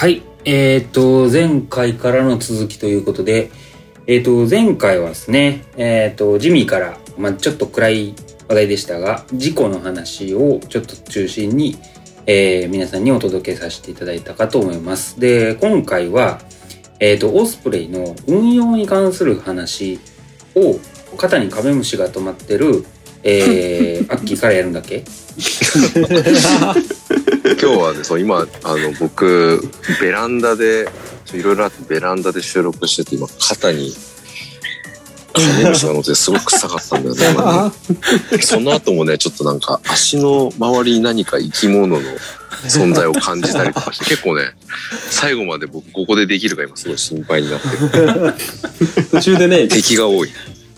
はい。えっ、と、前回からの続きということで、えっ、と、前回はですね、えっ、と、ジミーから、まあちょっと暗い話題でしたが、事故の話をちょっと中心に、えー皆さんにお届けさせていただいたかと思います。で、今回は、えっ、と、オスプレイの運用に関する話を、肩にカメムシが止まってる、えー、アッキーからやるんだっけ？今日はね、そう、今、あの、僕、ベランダで、いろいろあってベランダで収録してて、今、肩に、カメムシが乗ってすごく臭かったんだよね今ね。その後もね、ちょっとなんか、足の周りに何か生き物の存在を感じたりとかして、結構ね、最後まで僕、ここでできるか今すごい心配になってる。途中でね、敵が多い。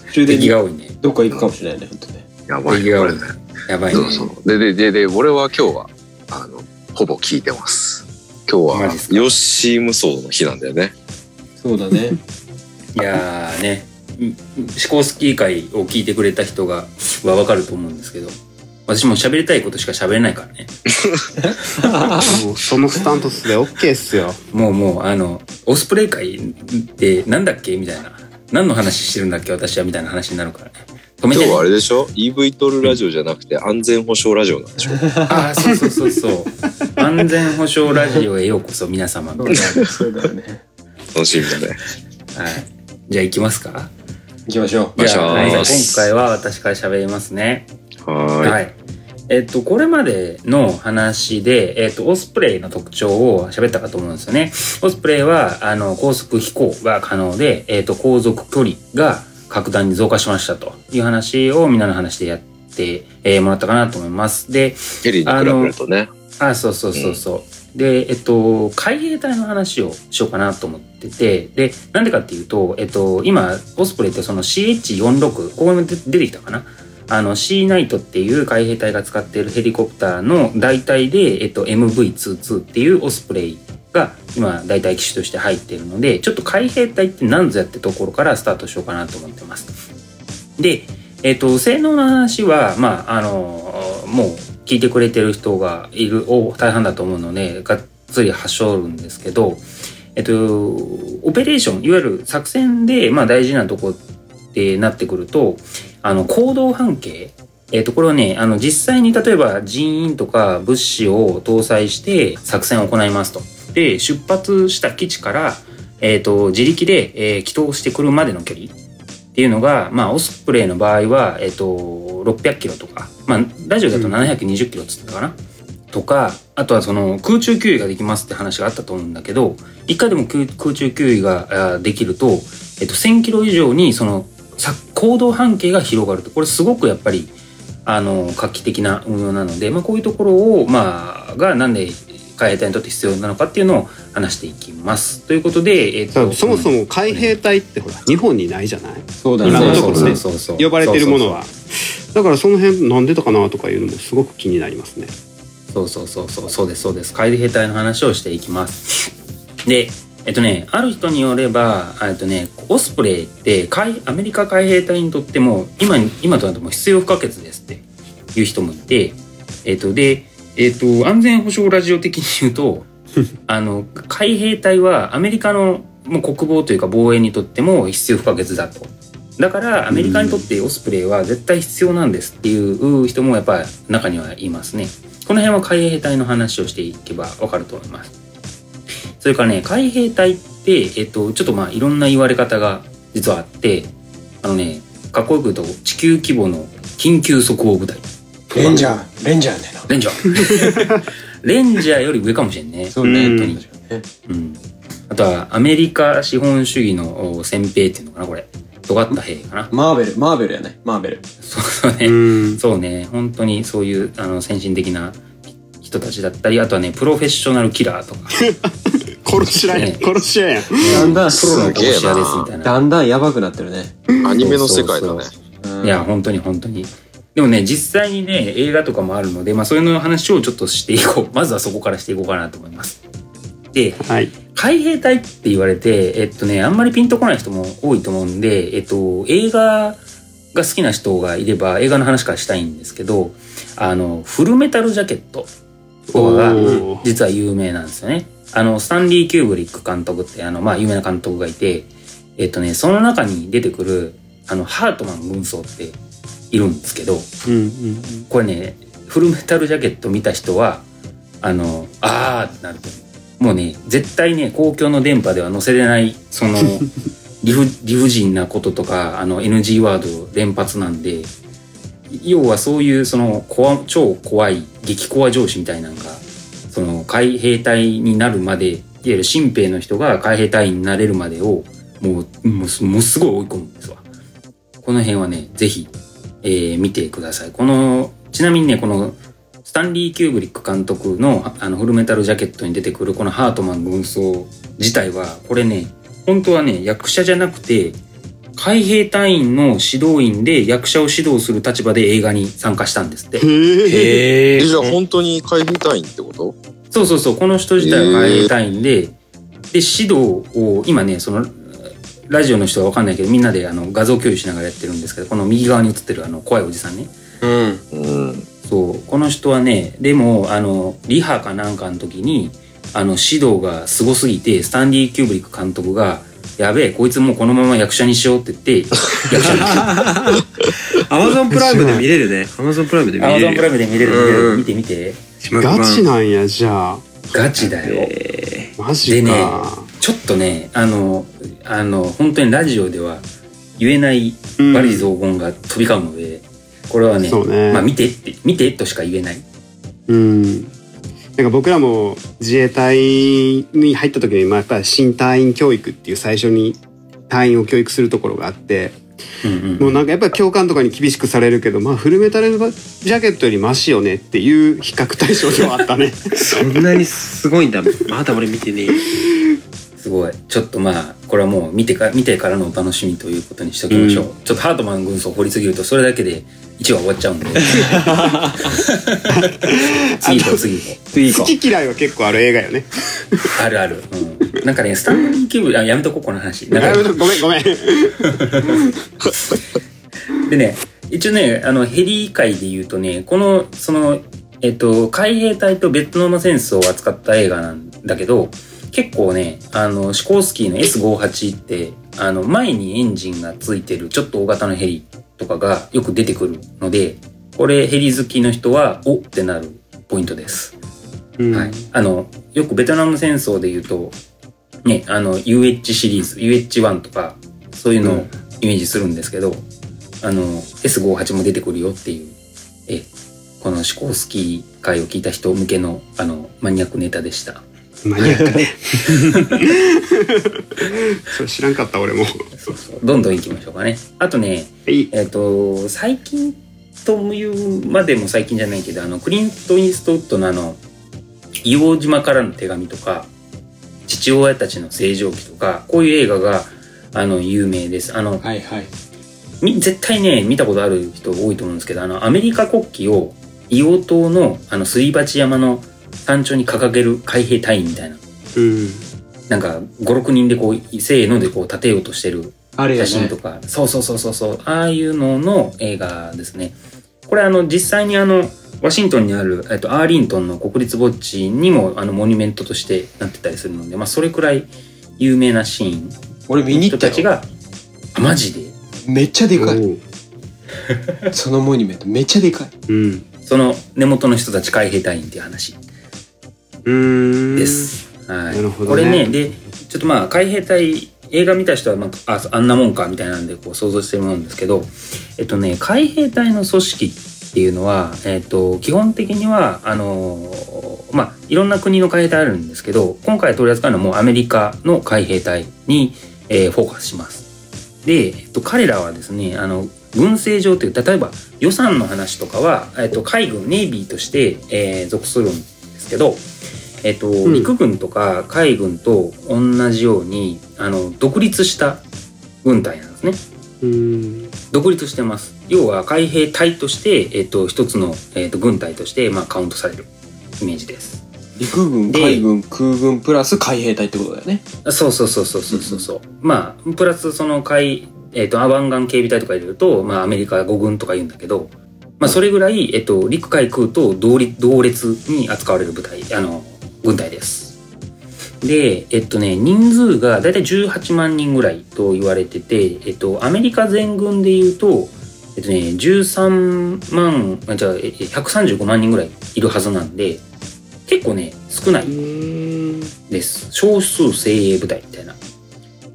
途中で敵が多いね。どっか行くかもしれないね、本当ね。やばい、敵が多いこれね。やばいね。そうそう。で、で、で、で、俺は今日は、ほぼ聞いてます。今日はヨッシー無双の日なんだよね。そうだね。いやーね、思考スキー会を聞いてくれた人が、はわかると思うんですけど、私も喋りたいことしか喋れないからね。もうそのスタントスで OK っすよ。もうもう、あの、オスプレイ会ってなんだっけ？みたいな。何の話してるんだっけ？私はみたいな話になるからね。今日はあれでしょ ?EV トルラジオじゃなくて安全保障ラジオなんでしょ？あ あ、そうそうそうそう。安全保障ラジオへようこそ皆様。そうはい。だよね。楽しみだね。じゃあ行きますか？行きましょお願いしじゃあ、はい今回は私から喋りますね。はーい。はい。えっと、これまでの話で、えっと、オスプレイの特徴を喋ったかと思うんですよね。オスプレイは、あの、高速飛行が可能で、えっと、航続距離が格段に増加しましたという話をみんなの話でやって、えーもらったかなと思います。で、ヘリに比べるとね。あ、そうそうそうそう。で、えっと、海兵隊の話をしようかなと思ってて、で、なんでかっていうと、えっと、今、オスプレイってその CH46、ここに出出てきたかな？あの、C ナイトっていう海兵隊が使っているヘリコプターの代替で、えっと、MV22 っていうオスプレイが今、代替機種として入っているので、ちょっと海兵隊って何ぞやってところからスタートしようかなと思ってます。で、えっ、と、性能の話は、まあ、あの、もう聞いてくれてる人がいる、大半だと思うので、がっつりはしょるんですけど、えっと、オペレーション、いわゆる作戦で、まあ大事なとこってなってくると、あの、行動半径、えっと、これはね、あの、実際に例えば人員とか物資を搭載して作戦を行いますと。で、出発した基地から、えっと、自力で、えー、帰投してくるまでの距離。っていうのが、まあ、オスプレイの場合は、えっ、と、600キロとか、まあ、ラジオだと720キロっつったかな、とか、あとはその空中給油ができますって話があったと思うんだけど、一回でも空空中給油ができると、えっ、と、1000キロ以上にその、さ行動半径が広がると。これすごくやっぱり、あの、画期的な運用なので、まあ、こういうところを、まあ、がなんで海兵隊にとって必要なのかっていうのを話していきます。ということで、えっ、と、そもそも海兵隊ってほら、日本にないじゃない？そうだね。今のところねそうそうそう呼ばれてるものはそうそう。だからその辺なんでだかなとかいうのもすごく気になりますね。そうそうそうそうそうですそうです海兵隊の話をしていきますでえっとねある人によればえっとねオスプレイって海アメリカ海兵隊にとっても今に今となっても必要不可欠ですいう人もいてえっとでえっと安全保障ラジオ的に言うと あの海兵隊はアメリカのもう国防というか防衛にとっても必要不可欠だとだからアメリカにとってオスプレイは絶対必要なんですっていう人もやっぱり中にはいますね。この辺は海兵隊の話をしていけばわかると思います。それからね、海兵隊って、えっと、ちょっとまあいろんな言われ方が実はあって、あのね、かっこよく言うと地球規模の緊急速報部隊。レンジャー、レンジャーねな。レンジャー レンジャーより上かもしれんね。そうね。うん本当に。うん。あとはアメリカ資本主義のお先兵っていうのかな、これ。尖った兵かな。マーベル、マーベルやね。マーベル。そうそうね。うん。そうね、本当にそういうあの先進的な人たちだったり、あとはね、プロフェッショナルキラーとか、殺し屋やん。ね殺し屋やん。だんだん、プロの殺し屋ですみたいな。だんだんやばくなってるね。アニメの世界だね。うんいや、本当に本当に。でもね、実際にね、映画とかもあるので、まあそういうの話をちょっとしていこう。まずはそこからしていこうかなと思います。で、はい。海兵隊って言われて、えっとね、あんまりピンとこない人も多いと思うんで、えっと、映画が好きな人がいれば映画の話からしたいんですけど、あの、フルメタルジャケットとかが実は有名なんですよね。あの、スタンリー・キューブリック監督って、あの、まあ、有名な監督がいて、えっとね、その中に出てくる、あの、ハートマン軍曹っているんですけど、うんうんこれね、フルメタルジャケット見た人は、あの、あーってなると。もうね、絶対ね、公共の電波では載せれない、その、理不、理不尽なこととか、あの、NG ワード連発なんで、要はそういう、その、怖超怖い、激怖上司みたいなのが、その、海兵隊になるまで、いわゆる新兵の人が海兵隊員になれるまでを、もう、もうす、もうすごい追い込むんですわ。この辺はね、ぜひ、えー見てください。この、ちなみにね、この、スタンリー・キューブリック監督のあのフルメタルジャケットに出てくるこのハートマン軍曹自体は、これね、本当はね、役者じゃなくて、海兵隊員の指導員で役者を指導する立場で映画に参加したんですって。へえ。じゃあ本当に海兵隊員ってこと？そうそうそう、この人自体は海兵隊員で、で、指導を、今ね、その、ラジオの人はわかんないけど、みんなであの画像共有しながらやってるんですけど、この右側に映ってるあの怖いおじさんね。うん。うん。そう、この人はね、でも、あの、リハかなんかの時に、あの、指導がすごすぎて、スタンディー・キューブリック監督が、やべえ、こいつもうこのまま役者にしようって言って、役者にアマゾンプライムで見れるね。アマゾンプライムで見アマゾンれるよ。プライムで見れる見て見て。ガチなんや、じゃあ。ガチだよ。えマジか。ちょっとね、あの、あの、本当にラジオでは言えないうんバリ雑言が飛び交うので、これはね、ねまあ見てって、見てとしか言えない。うん。なんか僕らも自衛隊に入った時に、まあ、やっぱり新隊員教育っていう最初に隊員を教育するところがあって、うんうん。もうなんかやっぱり教官とかに厳しくされるけど、まあフルメタルジャケットよりマシよねっていう比較対象ではあったね。ー そんなにすごいんだ。まだ俺見てねちょっとまあ、これはもう見てか、見てからのお楽しみということにしておきましょう。ちょっとハートマン軍曹掘りすぎると、それだけで1話終わっちゃうんで。次行こう、次行こ次行こ好き嫌いは結構ある映画よね。う。あるある。うん。なんかね、スタンドリーキューブ、あ、やめとこう、この話。なんかごめんごめん。でね、一応ね、あの、ヘリ界で言うとね、この、その、えっと、海兵隊とベトナム戦争を扱った映画なんだけど、結構ね、あの、シコースキーの S58 って、あの、前にエンジンがついてるちょっと大型のヘリとかがよく出てくるので、これヘリ好きの人は、おってなるポイントです。うんはい。あの、よくベトナム戦争で言うと、ね、あの、UH シリーズ、UH1 とか、そういうのをイメージするんですけど、あの、S58 も出てくるよっていう、え、このシコースキー回を聞いた人向けの、あの、マニアックネタでした。マニアックね。それ知らんかった俺も。そうそう。どんどん行きましょうかね。あとね、いい。えっ、と、最近というまでも最近じゃないけど、あの、クリント・イーストウッドのあの、硫黄島からの手紙とか、父親たちの正常期とか、こういう映画が、あの、有名です。あの、はいはい。み絶対ね、見たことある人多いと思うんですけど、あの、アメリカ国旗を硫黄島の、あの、すり鉢山の山頂に掲げる海兵隊員みたいな。うん。なんか、5、6人でこう、せーのでこう、立てようとしてる写真と。か、そうそうそうそうそう、ああいうのの映画ですね。これあの、実際にあの、ワシントンにある、えっと、アーリントンの国立墓地にも、あの、モニュメントとしてなってたりするので、まあ、それくらい有名なシーン。俺見に行ったよ。人たちが、あ、マジで？めっちゃでかい。そのモニュメントめっちゃでかい。うん。その根元の人たち海兵隊員っていう話。です。はい。ねこれね、で、ちょっとまあ、海兵隊、映画見た人は、まあ、ああんなもんかみたいなんでこう想像してるもんですけど、えっとね、海兵隊の組織っていうのは、えっと、基本的には、あのーまあ、いろんな国の海兵隊あるんですけど、今回取り扱うのはもうアメリカの海兵隊に、えーフォーカスします。で、えっと、彼らはですね、あの、軍政上という、例えば予算の話とかは、えっと、海軍、ネイビーとして、えー属するんですけど、えっと、ん陸軍とか海軍と同じように、あの、独立した軍隊なんですね。うん。独立してます。要は海兵隊として、えっと、一つの、えっと、軍隊として、まあ、カウントされるイメージです。陸軍、で海軍、空軍プラス海兵隊ってことだよね。そうそうそうそうそうそうそう。まあ、プラスその海、えっ、と、アバンガン警備隊とか入れると、まあ、アメリカ5軍とか言うんだけど、まあ、それぐらい、えっ、と、陸海空と同立同列に扱われる部隊、あの、軍隊です。で、えっとね、人数がだいたい18万人ぐらいと言われてて、えっと、アメリカ全軍で言うと、えっとね、13万、あ、じゃあ、え135万人ぐらいいるはずなんで、結構ね、少なういです。少数精鋭部隊みたいな。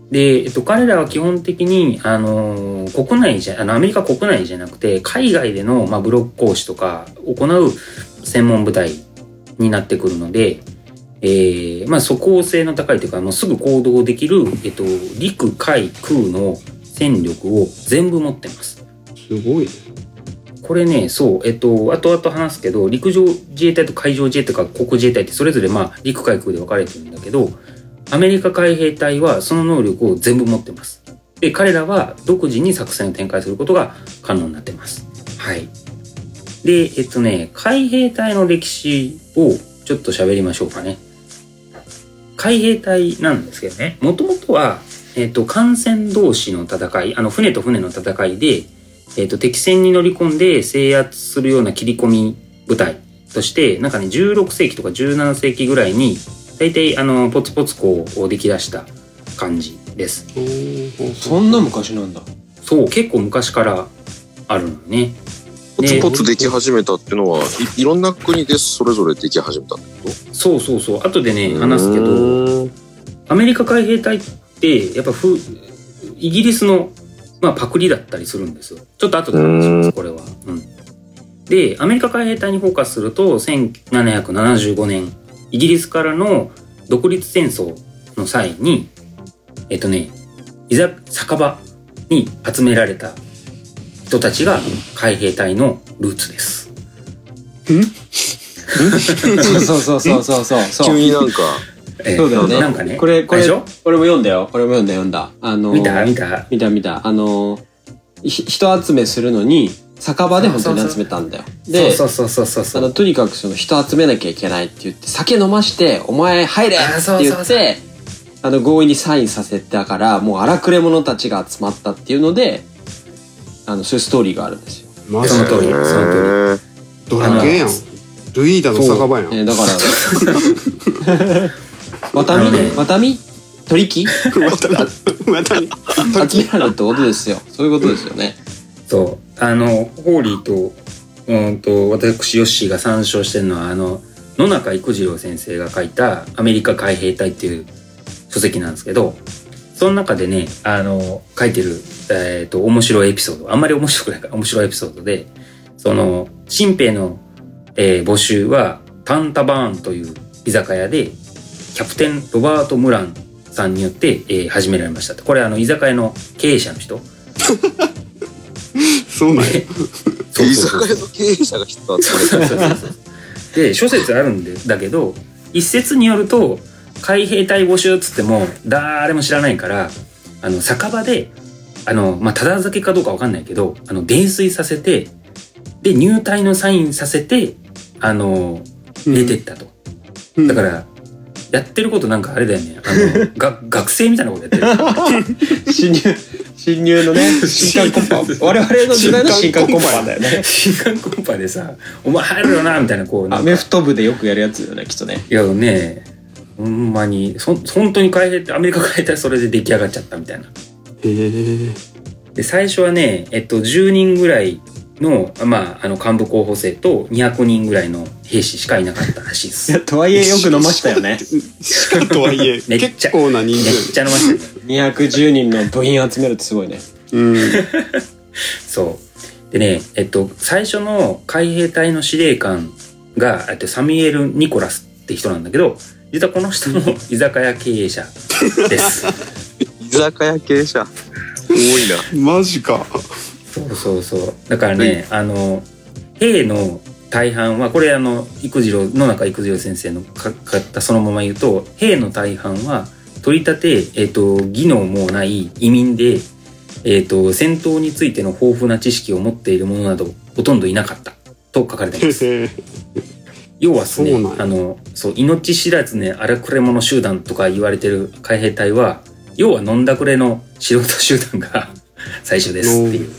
で、えっと、彼らは基本的に、あのー国内じゃ、あの、アメリカ国内じゃなくて、海外での、まあ、ブロック講師とか行う専門部隊になってくるので、えー、まあ、即応性の高いというか、もうすぐ行動できる、えっと、陸、海、空の戦力を全部持ってます。すごいねこれね、そう、えっと、後々話すけど、陸上自衛隊と海上自衛隊とか航空自衛隊ってそれぞれまあ、陸海空で分かれてるんだけど、アメリカ海兵隊はその能力を全部持ってます。で、彼らは独自に作戦を展開することが可能になってます。はい。で、えっとね、海兵隊の歴史をちょっと喋りましょうかね。海兵隊なんですけどね、もともとは、えっと、艦船同士の戦い、あの、船と船の戦いで、えっと、敵戦に乗り込んで制圧するような切り込み部隊として、なんかね、16世紀とか17世紀ぐらいに、大体、あの、ポツポツこう、出来出した感じです。そんな昔なんだそう、結構昔からあるのね。ポツポツでき始めたっていうのは、いいろんな国でそれぞれでき始めたってこそうそうそう。後でとね、話すけど、ど。アメリカ海兵隊って、やっぱふ、イギリスの、まあ、パクリだったりするんですよ。ちょっと後で話します、これは。うん。で、アメリカ海兵隊にフォーカスすると、1775年、イギリスからの独立戦争の際に、えっとね、いざ、酒場に集められた人たちが海兵隊のルーツです。そう そうそうそうそうそう。急になんか、えーそうだよね。なんかね、これこれ俺も読んだよ。これも読んだ読んだ。あの見た？見た？見た見た。あのひ人集めするのに酒場で本当に集めたんだよ。でそうそうそうそうそう。あのとにかくその人集めなきゃいけないって言って酒飲まして「お前入れ!」って言ってあの合意にサインさせたからもう荒くれ者たちが集まったっていうのであのそういうストーリーがあるんですよ。マジその通りそのドラゲーやん。ルイーダの酒場やん。えーだからワタミねワタミ取り木？またまた集められるってことですよ。そういうことですよね。そう。あの、ホーリーと、うんと、私、ヨッシーが参照してるのは、あの、野中育次郎先生が書いたアメリカ海兵隊っていう書籍なんですけど、その中でね、あの、書いてる、えっ、と、面白いエピソード、あんまり面白くないから面白いエピソードで、その、新兵の、えー募集は、タンタバーンという居酒屋で、キャプテンロバート・ムランさんによって、えー始められましたと。これ、あの、居酒屋の経営者の人。そうなんや 居酒屋の経営者が人だったで諸説あるんでだけど一説によると海兵隊募集っつっても誰も知らないからあの酒場であのまあただ酒かどうかわかんないけどあの泥酔させてで入隊のサインさせてあの入れてったと、だからやってることなんかあれだよね。あの が学生みたいなことやってる。侵入侵入のね 新刊コンパ。我々の時代の新刊コンパだよね。新刊コンパでさ「お前入るよな」みたいなこうアメフト部でよくやるやつよねきっとね。いやね、ほんまに、そ本当に海兵隊、アメリカ海兵隊それで出来上がっちゃったみたいな。へえで、最初はね、えっと、10人ぐらいの、まあ、あの、幹部候補生と200人ぐらいの兵士しかいなかったらしいです。とはいえよく飲ましたよね。しかとはいえ めっちゃ結構な人めっ数ちゃ飲ましたね。210人の部員集めるってすごいね。うん そう。でね、えっと、最初の海兵隊の司令官が、えっと、サミュエル・ニコラスって人なんだけど、実はこの人も居酒屋経営者です。居酒屋経営者。多いな。マジかそうそうそう。だからね、あの、兵の大半は、これあの、育次郎、野中育次郎先生の書かったそのまま言うと、兵の大半は、取り立て、えっ、と、技能もない移民で、えっ、と、戦闘についての豊富な知識を持っている者など、ほとんどいなかった。と書かれています。要はですねあの、そう、命知らずね、荒くれ者集団とか言われてる海兵隊は、要は飲んだくれの素人集団が 最初ですっていう。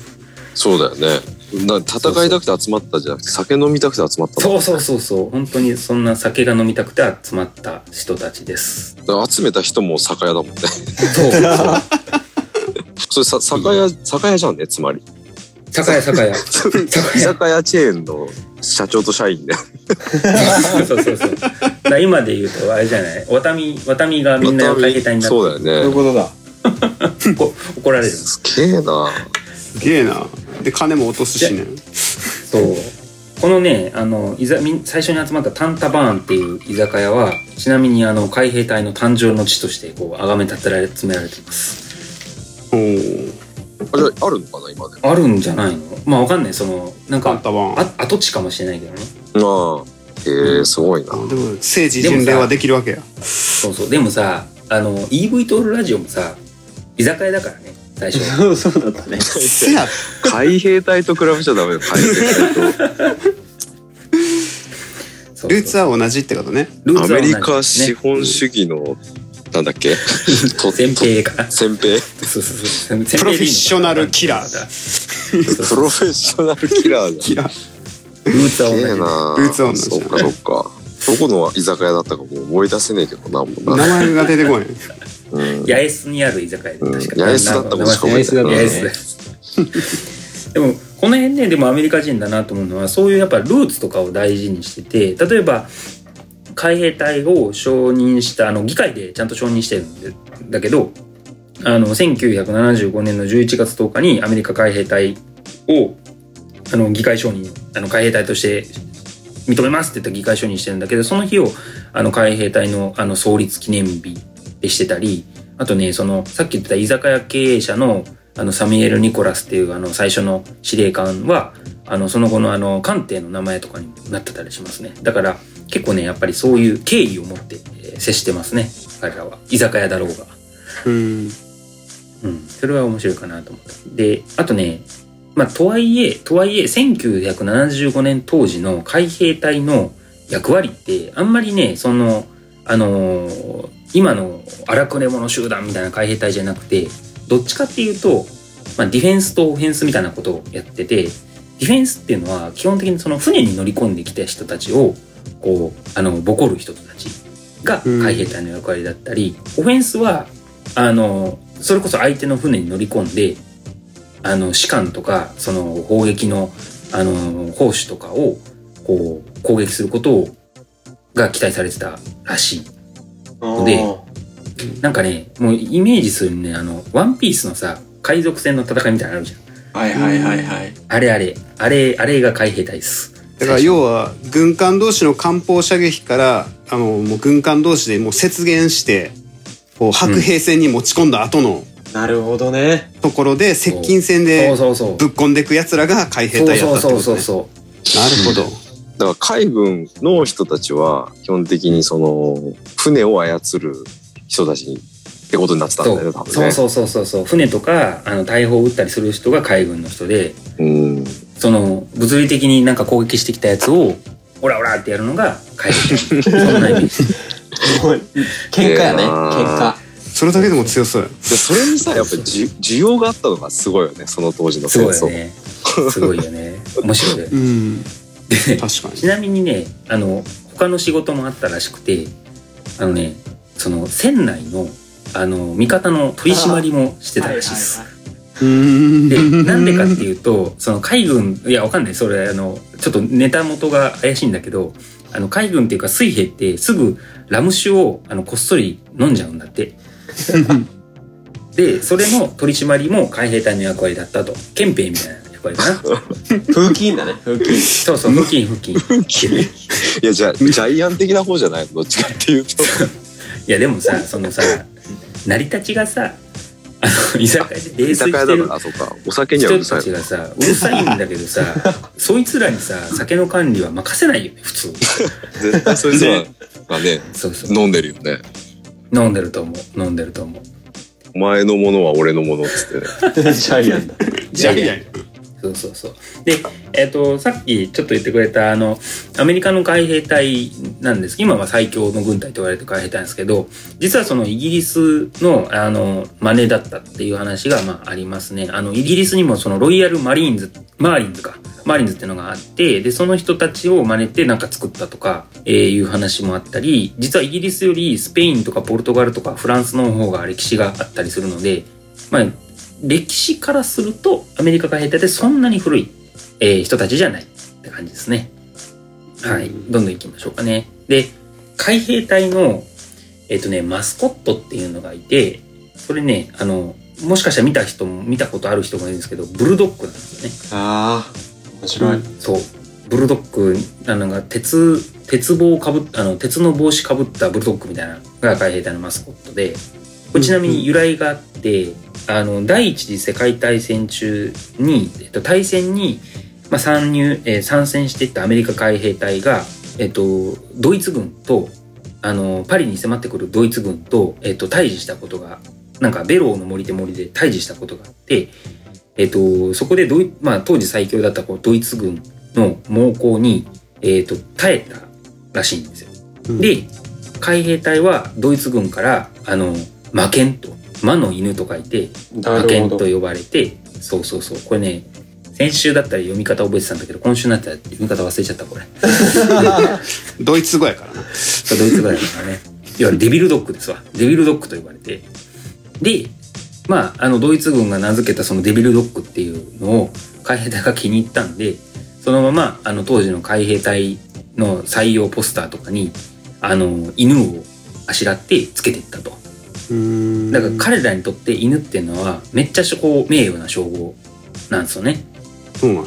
そうだよね。な戦いたくて集まったじゃなくて酒飲みたくて集まったのそうそうそうそう本当にそんな酒が飲みたくて集まった人たちですだから集めた人も酒屋だもんね。そうそう それさ酒屋酒屋じゃんねつまり。酒屋酒屋。居 酒屋。酒屋チェーンの社長と社員で。そうそうそうだ今で言うとあれじゃない？ワタミワタミがみんな海兵隊になって。そうだよね。ことだ。こ怒られるすげえな。すげえな。で金も落とすしね。そう。このねあのいざ最初に集まったタンタバーンっていう居酒屋はちなみにあの海兵隊の誕生の地としてこう崇め立てられ詰められています。おーあじゃああるのかな今であるんじゃないの？まあわかんないそのなんかあ跡地かもしれないけどねも。ああ。へえすごいな。でも聖地巡礼はできるわけやそうそうでもさあの EV トールラジオもさ居酒屋だからね最初 そうそうだったね。せや海兵隊と比べちゃダメよ。海兵隊 そうそうルーツは同じってことねと。アルーツは同じメリカ資本主義の、なんだっけ？と先兵か。な先兵？そうそうそう。プロフェッショナルキラー。だプロフェッショナルキラーだ。キラルーツは同じな。ルーツは同じそっかそっか。どこの居酒屋だったかもう思い出せねえけどな、名な。前が出てこない。うん。八重洲にある居酒屋。八重洲だったもん八重洲ですでもこの辺ねでもアメリカ人だなと思うのはそういうやっぱルーツとかを大事にしてて例えば海兵隊を承認したあの議会でちゃんと承認してるんだけどあの1975年の11月10日にアメリカ海兵隊をあの議会承認あの海兵隊として認めますって言った議会承認してるんだけどその日をあの海兵隊のあの創立記念日でしてたりあとねそのさっき言ってた居酒屋経営者のあのサミエル・ニコラスっていうあの最初の司令官はあのその後のあの艦艇の名前とかにもなってたりしますね。だから結構ねやっぱりそういう敬意を持って、えー接してますね。彼らは。居酒屋だろうが。うん。うん、それは面白いかなと思った。で、あとね、まあ、とはいえ、とはいえ、1975年当時の海兵隊の役割って、あんまりね、その、あのー今の荒くれ者集団みたいな海兵隊じゃなくて、どっちかっていうと、まあ、ディフェンスとオフェンスみたいなことをやってて、ディフェンスっていうのは基本的にその船に乗り込んできた人たちを、こう、あの、ボコる人たちが海兵隊の役割だったり、オフェンスは、あの、それこそ相手の船に乗り込んで、あの、士官とか、その砲撃の、あの、砲手とかを、こう、攻撃することを、が期待されてたらしい。でなんかね、もうイメージするね、あの、ワンピースのさ、海賊船の戦いみたいなのあるじゃん。はいはいはいはい。あれあれ、あれ、あれが海兵隊です。だから要は軍艦同士の艦砲射撃からあのもう軍艦同士でもう接舷してこう白兵戦に持ち込んだ後のなるほどね。ところで接近戦で。ぶっ込んでいく奴らが海兵隊やったそうってことそうそうねそう。なるほどだから海軍の人たちは基本的にその船を操る人たちってことになってたんだよね、多分ね。そうそうそうそうそう。船とかあの大砲を撃ったりする人が海軍の人でうん。その物理的になんか攻撃してきたやつをオラオラってやるのが海軍。そんなイメージ。もう喧嘩やね。ええな喧嘩。それだけでも強そうやでそれにさ、やっぱりじ需要があったのがすごいよね、その当時のす戦争。ごいよね。すごいよね。面白い。うん。で確かに。ちなみにねあの他の仕事もあったらしくてあのねその船内のあの味方の取り締まりもしてたらしいです、うん。でなんでかっていうとその海軍いやわかんない。それあのちょっとネタ元が怪しいんだけどあの海軍っていうか水兵ってすぐラム酒をあのこっそり飲んじゃうんだって。でそれの取り締まりも海兵隊の役割だったと。憲兵みたいな役割かな。風だね。風紀。そうそう付近付近いや、じゃあ、ジャイアン的な方じゃないの？どっちかっていうと。いやでもさそのさ成り立ちがさ居酒屋で泥居酔してるあ、そうか。お酒にはう人るさいたちがさうるさいんだけどさ そいつらにさ酒の管理は任せないよね普通 絶対そいつらがね、そうそう飲んでるよね。飲んでると思う飲んでると思うお前のものは俺のものっつってね。ジャイアンだ。ジャイアンそうそうそう。で、えっ、と、さっきちょっと言ってくれた、あの、アメリカの海兵隊なんです今は最強の軍隊と言われて海兵隊なんですけど、実はそのイギリスの、あの、真似だったっていう話が、まあ、ありますね。あの、イギリスにもそのロイヤルマリーンズ、マーリンズか。マーリンズっていうのがあって、で、その人たちを真似てなんか作ったとか、えーいう話もあったり、実はイギリスよりスペインとかポルトガルとかフランスの方が歴史があったりするので、まあ、歴史からするとアメリカ海兵隊ってそんなに古い、えー人たちじゃないって感じですね。はい。どんどん行きましょうかね。で、海兵隊の、えっ、とね、マスコットっていうのがいて、それね、あの、もしかしたら見た人も、見たことある人もいるんですけど、ブルドッグなんですよね。ああ、面白い。そう。ブルドッグ、あの、が鉄、鉄棒をかぶっあの、鉄の帽子かぶったブルドッグみたいなのが海兵隊のマスコットで、これちなみに由来があって、あの、第一次世界大戦中に、えっと、大戦に、まあ、参入、えー参戦していったアメリカ海兵隊が、えっと、ドイツ軍と、あの、パリに迫ってくるドイツ軍と、えっと、対峙したことが、なんか、ベローの森で森で対峙したことがあって、えっと、そこでドイ、まあ、当時最強だったこうドイツ軍の猛攻に、えっと、耐えたらしいんですよ。うんで、海兵隊はドイツ軍から、あの、魔剣と、魔の犬と書いて、な魔るほど。剣と呼ばれて、そうそうそう。これね、先週だったら読み方覚えてたんだけど、今週になったら読み方忘れちゃった、これ。ドイツ語やからな。ドイツぐらいだからね。いわゆるデビルドッグですわ。デビルドッグと呼ばれて。で、まあ、あの、ドイツ軍が名付けたそのデビルドッグっていうのを海兵隊が気に入ったんで、そのまま、あの、当時の海兵隊の採用ポスターとかに、あの、犬をあしらってつけていったと。だから彼らにとって犬っていうのはめっちゃこう名誉な称号なんですよね。そうなん。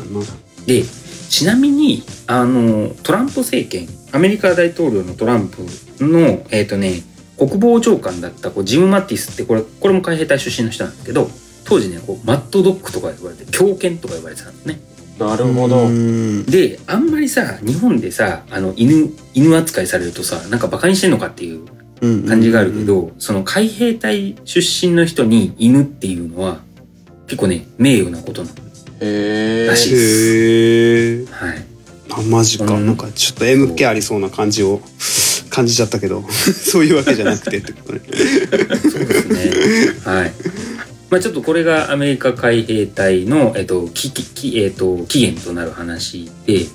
で、ちなみに、あの、トランプ政権、アメリカ大統領のトランプの、えっ、とね、国防長官だったこうジム・マティスって、これ、これも海兵隊出身の人なんですけど、当時ね、こうマッドドッグとか呼ばれて、狂犬とか呼ばれてたんですね。なるほどで、あんまりさ、日本でさ、あの、犬、犬扱いされるとさ、なんか馬鹿にしてんのかっていう感じがあるけど、その海兵隊出身の人に犬っていうのは、結構ね、名誉なことなの。へえ。らしいへえ。はい。あ、マジか。うんなんかちょっと MK ありそうな感じを感じちゃったけど、そういうわけじゃなくてってことね。そうですね。はい。まあちょっとこれがアメリカ海兵隊の、えっと、き、き、きえっと、起源となる話で、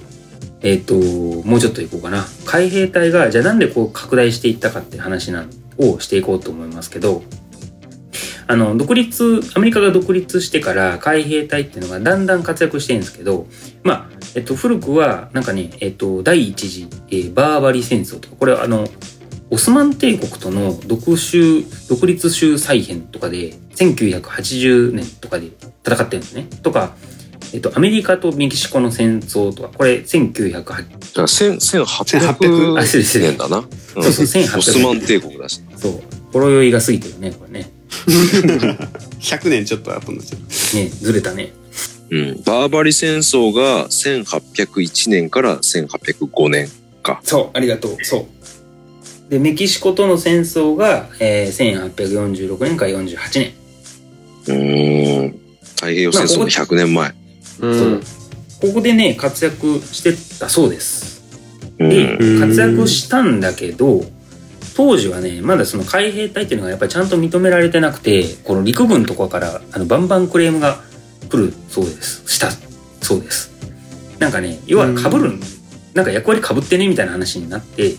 えっと、もうちょっといこうかな。海兵隊が、じゃあなんでこう拡大していったかって話なんをしていこうと思いますけど、あの、独立、アメリカが独立してから海兵隊っていうのがだんだん活躍してるんですけど、まあ、えっと、古くは、なんかね、えっと、第一次、えーバーバリ戦争とか、これはあの、オスマン帝国との独州、独立州再編とかで、1980年とかで戦ってるんですね。とか、えっと、アメリカとメキシコの戦争とか、これ1980、だから1000 1800あ、1800失礼失礼年。だな。うんそうそう1800オスマン帝国だし。そう。ほろ酔いが過ぎてるね、これね。100年ちょっと後になっちゃう。ね、ずれたね。うん。バーバリ戦争が1801年から1805年か。そう、ありがとう。そう。で、メキシコとの戦争が、えー、1846年から48年。うーん。太平洋戦争の100年前。うん。ここでね、活躍してたそうです。うん。で、うん活躍したんだけど、当時はね、まだその海兵隊っていうのがやっぱりちゃんと認められてなくて、この陸軍とかからあのバンバンクレームが来るそうです。したそうです。なんかね、要は被る、なんか役割被ってねみたいな話になって、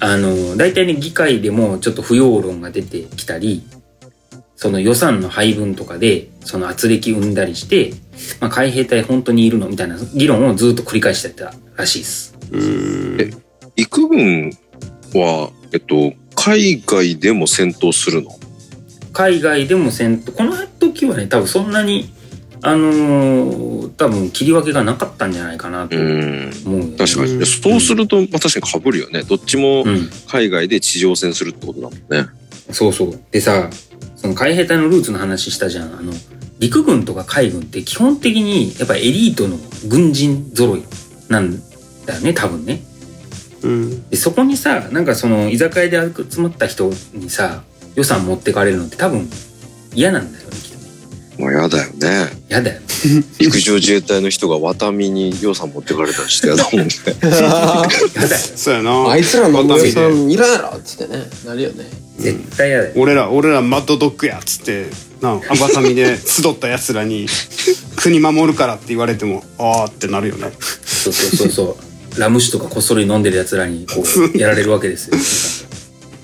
あの、大体ね、議会でもちょっと不要論が出てきたり、その予算の配分とかで、その圧力生んだりして、まあ、海兵隊本当にいるのみたいな議論をずっと繰り返してたらしいです。え陸軍は、えっと、海外でも戦闘するの？海外でも戦闘この時はね多分そんなにあのー多分切り分けがなかったんじゃないかなとうん。思うよね、確かに。うんそうすると、まあ、確かに被るよね。どっちもうん海外で地上戦するってことだもんね。そうそうでさその海兵隊のルーツの話したじゃんあの陸軍とか海軍って基本的にやっぱエリートの軍人揃いなんだよね多分ねうんでそこにさなんかその居酒屋で集まった人にさ予算持ってかれるのって多分嫌なんだよねきっとねまあやだよね。やだよ。陸上自衛隊の人がワタミに予算持ってかれたりしてやだもんね。やだよ。そうやなあいつらの渡辺予算いらんやろっつってねなるよね絶対やだよ。俺ら俺らマッドドッグやっつってなあバサミで集ったやつらに国守るからって言われてもああってなるよねそうそうそうそう。ラム酒とかこっそり飲んでる奴らにこうやられるわけですよ。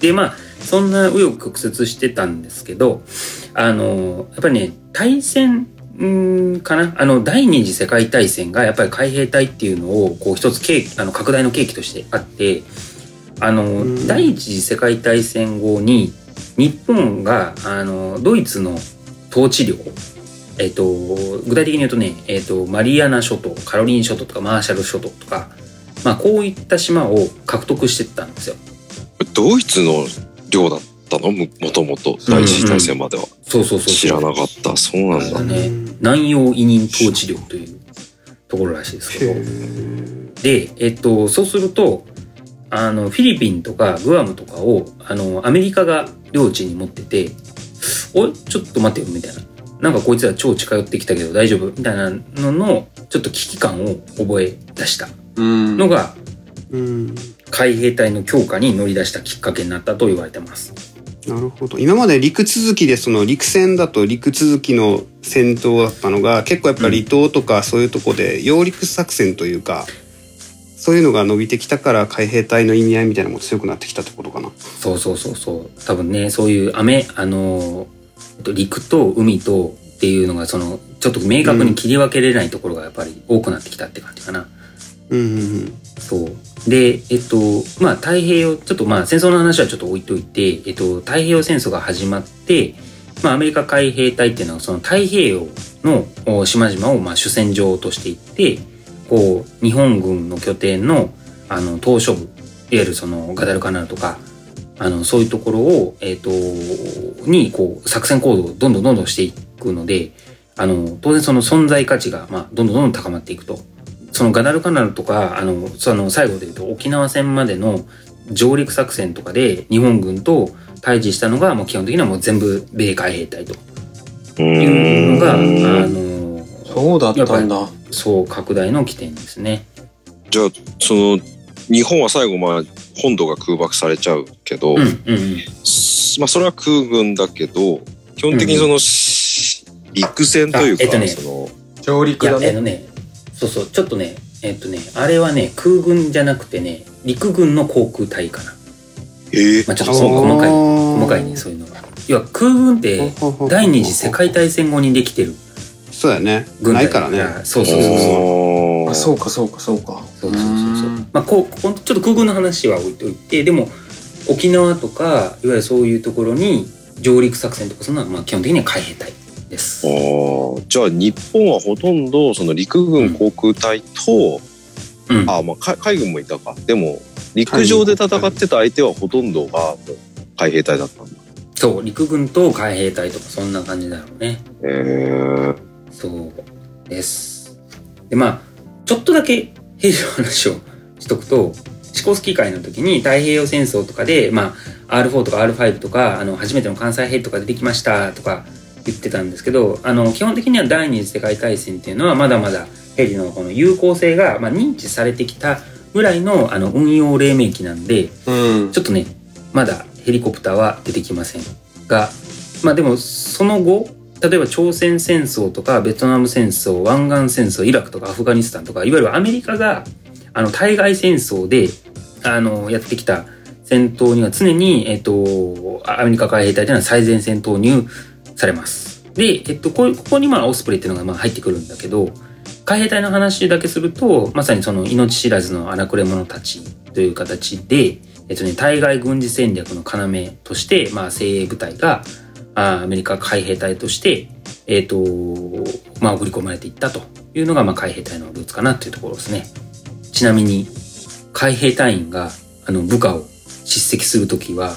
でまあそんな紆余曲折してたんですけどあのやっぱりね大戦んかな？あの第二次世界大戦がやっぱり海兵隊っていうのをこう一つ契あの拡大の契機としてあってあのん第一次世界大戦後に日本があのドイツの統治領えっと、具体的に言うとね、えっと、マリアナ諸島、カロリン諸島とかマーシャル諸島とか、まあ、こういった島を獲得してったんですよ。ドイツの領だったの？ももともと第一次大戦までは。そうそうそうそう。知らなかった。そうなんだ。ね、南洋委任統治領というところらしいですけど。で、えっと、そうすると、あの、フィリピンとかグアムとかを、あの、アメリカが領地に持ってて、おい、ちょっと待ってよ、みたいな。なんかこいつら超近寄ってきたけど大丈夫みたいなのの、ちょっと危機感を覚え出したうんのが、うん海兵隊の強化に乗り出したきっかけになったと言われてます。なるほど今まで陸続きでその陸戦だと陸続きの戦闘だったのが結構やっぱ離島とかそういうとこで揚陸作戦というかそういうのが伸びてきたから海兵隊の意味合いみたいなのも強くなってきたってことかな。そうそうそうそう。多分ね、そういう雨、あの、えっと陸と海とっていうのが、その、ちょっと明確に切り分けれないところがやっぱり多くなってきたって感じかな。うんうんうんそう。で、えっと、まあ太平洋、ちょっとまあ戦争の話はちょっと置いといて、えっと、太平洋戦争が始まって、まあアメリカ海兵隊っていうのはその太平洋のお島々をまあ主戦場としていって、こう、日本軍の拠点の、あの、島嶼部、いわゆるそのガダルカナルとか、あの、そういうところを、えっ、と、に、こう、作戦行動をどんどんどんどんしていくので、あの、当然その存在価値が、まあ、どんどんどんどん高まっていくと。そのガダルカナルとか、あの、その最後で言うと沖縄戦までの上陸作戦とかで日本軍と対峙したのが、もう基本的にはもう全部米海兵隊とういうのが、あん。の、そうだったんだそう、拡大の起点ですね。じゃあ、その、日本は最後、まあ、本土が空爆されちゃうけど、うん、うん、うん。まあ、それは空軍だけど、基本的にその、し陸戦というか、あえっとねその、上陸だねのね、そうそう、ちょっとね、えっとね、あれはね、空軍じゃなくてね、陸軍の航空隊かな。ええまあちょっとそう細かい、細かいね、そういうのが。要は空軍って、第二次世界大戦後にできてるそうやね。軍隊。ないからね。そうそうそうそう。あそうかそうかそうか。そうそうそうそう。うん。まあこうちょっと空軍の話は置いといてでも沖縄とかいわゆるそういうところに上陸作戦とかそんなのはまあ基本的には海兵隊です。あー。じゃあ日本はほとんどその陸軍航空隊と、うん、あまあ海海軍もいたか。でも陸上で戦ってた相手はほとんどが海兵隊だったんだ。そう陸軍と海兵隊とかそんな感じだろうね。へえそうです。でまあちょっとだけ兵士の話をしとくとシコスキー会の時に太平洋戦争とかで、まあ、R4 とか R5 とかあの初めての関西兵とか出てきましたとか言ってたんですけどあの基本的には第二次世界大戦っていうのはまだまだヘリのこの有効性が、まあ、認知されてきたぐらいのあの運用黎明期なんでうんちょっとねまだヘリコプターは出てきませんがまあでもその後例えば朝鮮戦争とかベトナム戦争湾岸戦争イラクとかアフガニスタンとかいわゆるアメリカがあの対外戦争であのやってきた戦闘には常に、えっと、アメリカ海兵隊というのは最前線投入されます。で、えっと、ここにまあオスプレイっていうのがまあ入ってくるんだけど海兵隊の話だけするとまさにその命知らずの荒くれ者たちという形で、えっとね、対外軍事戦略の要として、まあ、精鋭部隊がアメリカ海兵隊として、えっとまあ、送り込まれていったというのが、まあ、海兵隊のルーツかなというところですね。ちなみに海兵隊員があの部下を叱責するときは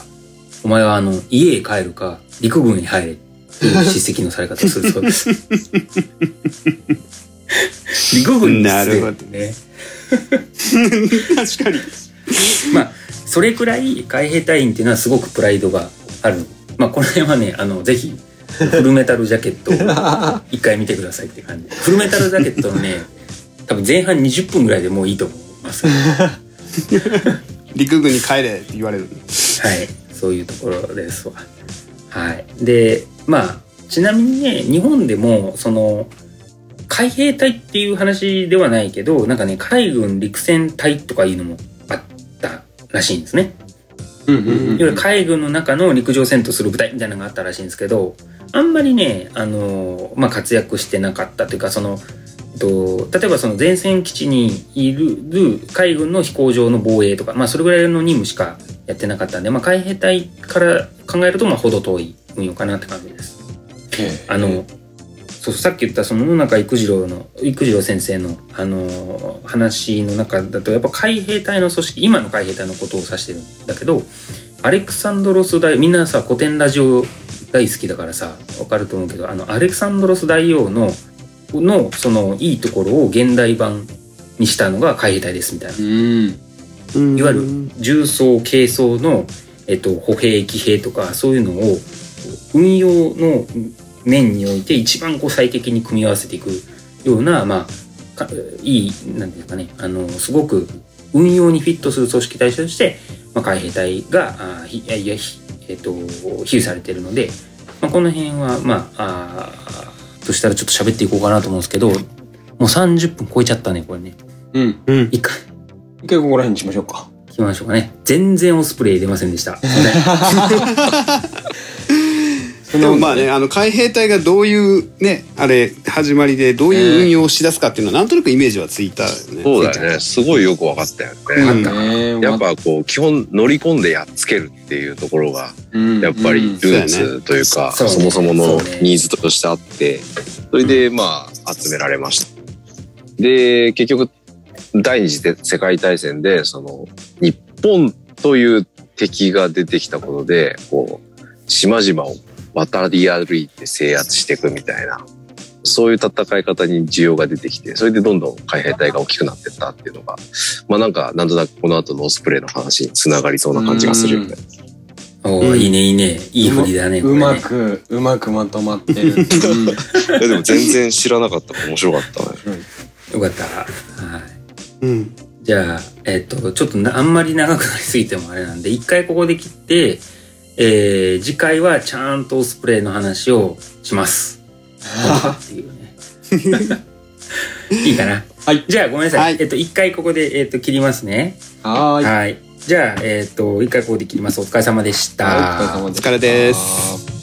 お前はあの家へ帰るか陸軍へ入れっていう叱責のされ方をするそうです。陸軍になるほどね。確かにまあそれくらい海兵隊員っていうのはすごくプライドがある。まあこの辺はねあのぜひフルメタルジャケットを 一回見てくださいって感じ。フルメタルジャケットのね 多分前半20分ぐらいでもういいと思います。陸軍に帰れって言われる。はい。そういうところですわ。はい。でまあちなみにね日本でもその海兵隊っていう話ではないけどなんかね海軍陸戦隊とかいうのもあったらしいんですねうんうんうんいわゆる海軍の中の陸上戦闘する部隊みたいなのがあったらしいんですけど、あんまりね、あの、まあ、活躍してなかったというか、その、えっと、例えばその前線基地にいる海軍の飛行場の防衛とか、まあ、それぐらいの任務しかやってなかったんで、まあ、海兵隊から考えると、まあ、程遠い運用かなって感じです。あの、そうさっき言ったその野中育次郎の育次郎先生のあの話の中だとやっぱ海兵隊の組織今の海兵隊のことを指してるんだけどアレクサンドロス大みんなさ古典ラジオ大好きだからさわかると思うけどあのアレクサンドロス大王ののそのいいところを現代版にしたのが海兵隊ですみたいな。うん。いわゆる重装軽装の、えっと、歩兵騎兵とかそういうのを運用の面において一番こう最適に組み合わせていくような、まあ、かいいなんていうかねあのすごく運用にフィットする組織体として、まあ、海兵隊があひいやいやひえっと比喩されているので、まあ、この辺はまああとしたらちょっと喋っていこうかなと思うんですけどもう30分超えちゃったねこれね。うん。うん。一回。一回ここら辺にしましょうか。行きましょうかね。全然オスプレイ出ませんでした すいまあねあの海兵隊がどういうねあれ始まりでどういう運用をしだすかっていうのはなんとなくイメージはついたよね。そうだよね。すごいよく分かったよね。うん。ねやっぱこう、基本乗り込んでやっつけるっていうところが、うん。やっぱりルーツというか、そもそものニーズとしてあって、それでまあ集められました。で、結局、第二次世界大戦で、その、日本という敵が出てきたことで、こう、島々を渡り歩いて制圧していくみたいな、そういう戦い方に需要が出てきて、それでどんどん海兵隊が大きくなっていったっていうのが、まあなんか、なんとなくこの後のオスプレイの話につながりそうな感じがするよね。おーいいねいいね。いい振りだねこれね。うまくうまくまとまってる、う んいやでも全然知らなかった。面白かったね。よかった。はい。うん。じゃあえっとちょっとなあんまり長くなりすぎてもあれなんで一回ここで切ってえー次回はちゃんとオスプレイの話をします。っていうねいいかな？はい。じゃあごめんなさい、はい。えっと一回ここで、えっと切りますね。はーい。はい。じゃあえっと一回ここで切ります。お疲れ様でした、はいお疲れ様でした。お疲れです